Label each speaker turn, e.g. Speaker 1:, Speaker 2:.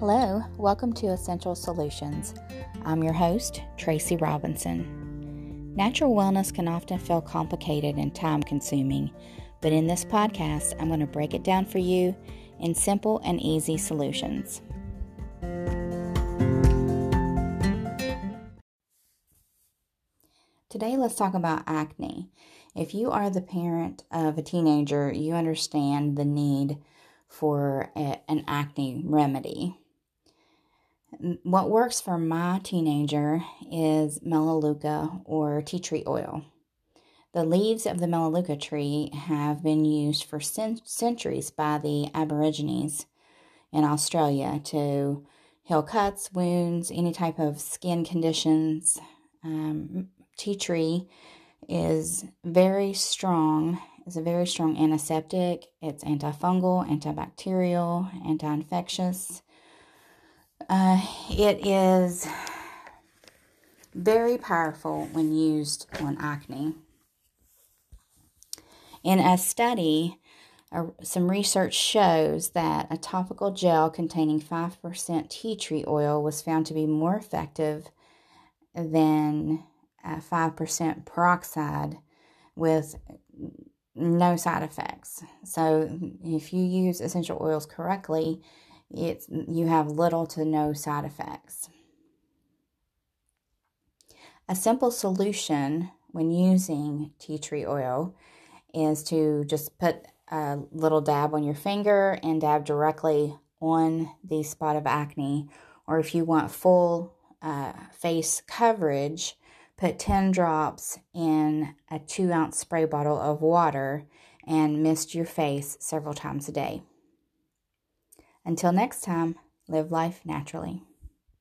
Speaker 1: Hello, welcome to Essential Solutions. I'm your host, Tracy Robinson. Natural wellness can often feel complicated and time consuming, but in this podcast, I'm going to break it down for you in simple and easy solutions. Today, let's talk about acne. If you are the parent of a teenager, you understand the need for a, an acne remedy. What works for my teenager is melaleuca or tea tree oil. The leaves of the melaleuca tree have been used for centuries by the Aborigines in Australia to heal cuts, wounds, any type of skin conditions. Um, tea tree is very strong. It's a very strong antiseptic. It's antifungal, antibacterial, anti-infectious. Uh, it is very powerful when used on acne. In a study, uh, some research shows that a topical gel containing 5% tea tree oil was found to be more effective than 5% peroxide with no side effects. So if you use essential oils correctly, it's you have little to no side effects. A simple solution when using tea tree oil is to just put a little dab on your finger and dab directly on the spot of acne. Or if you want full uh, face coverage, put 10 drops in a two ounce spray bottle of water and mist your face several times a day. Until next time, live life naturally.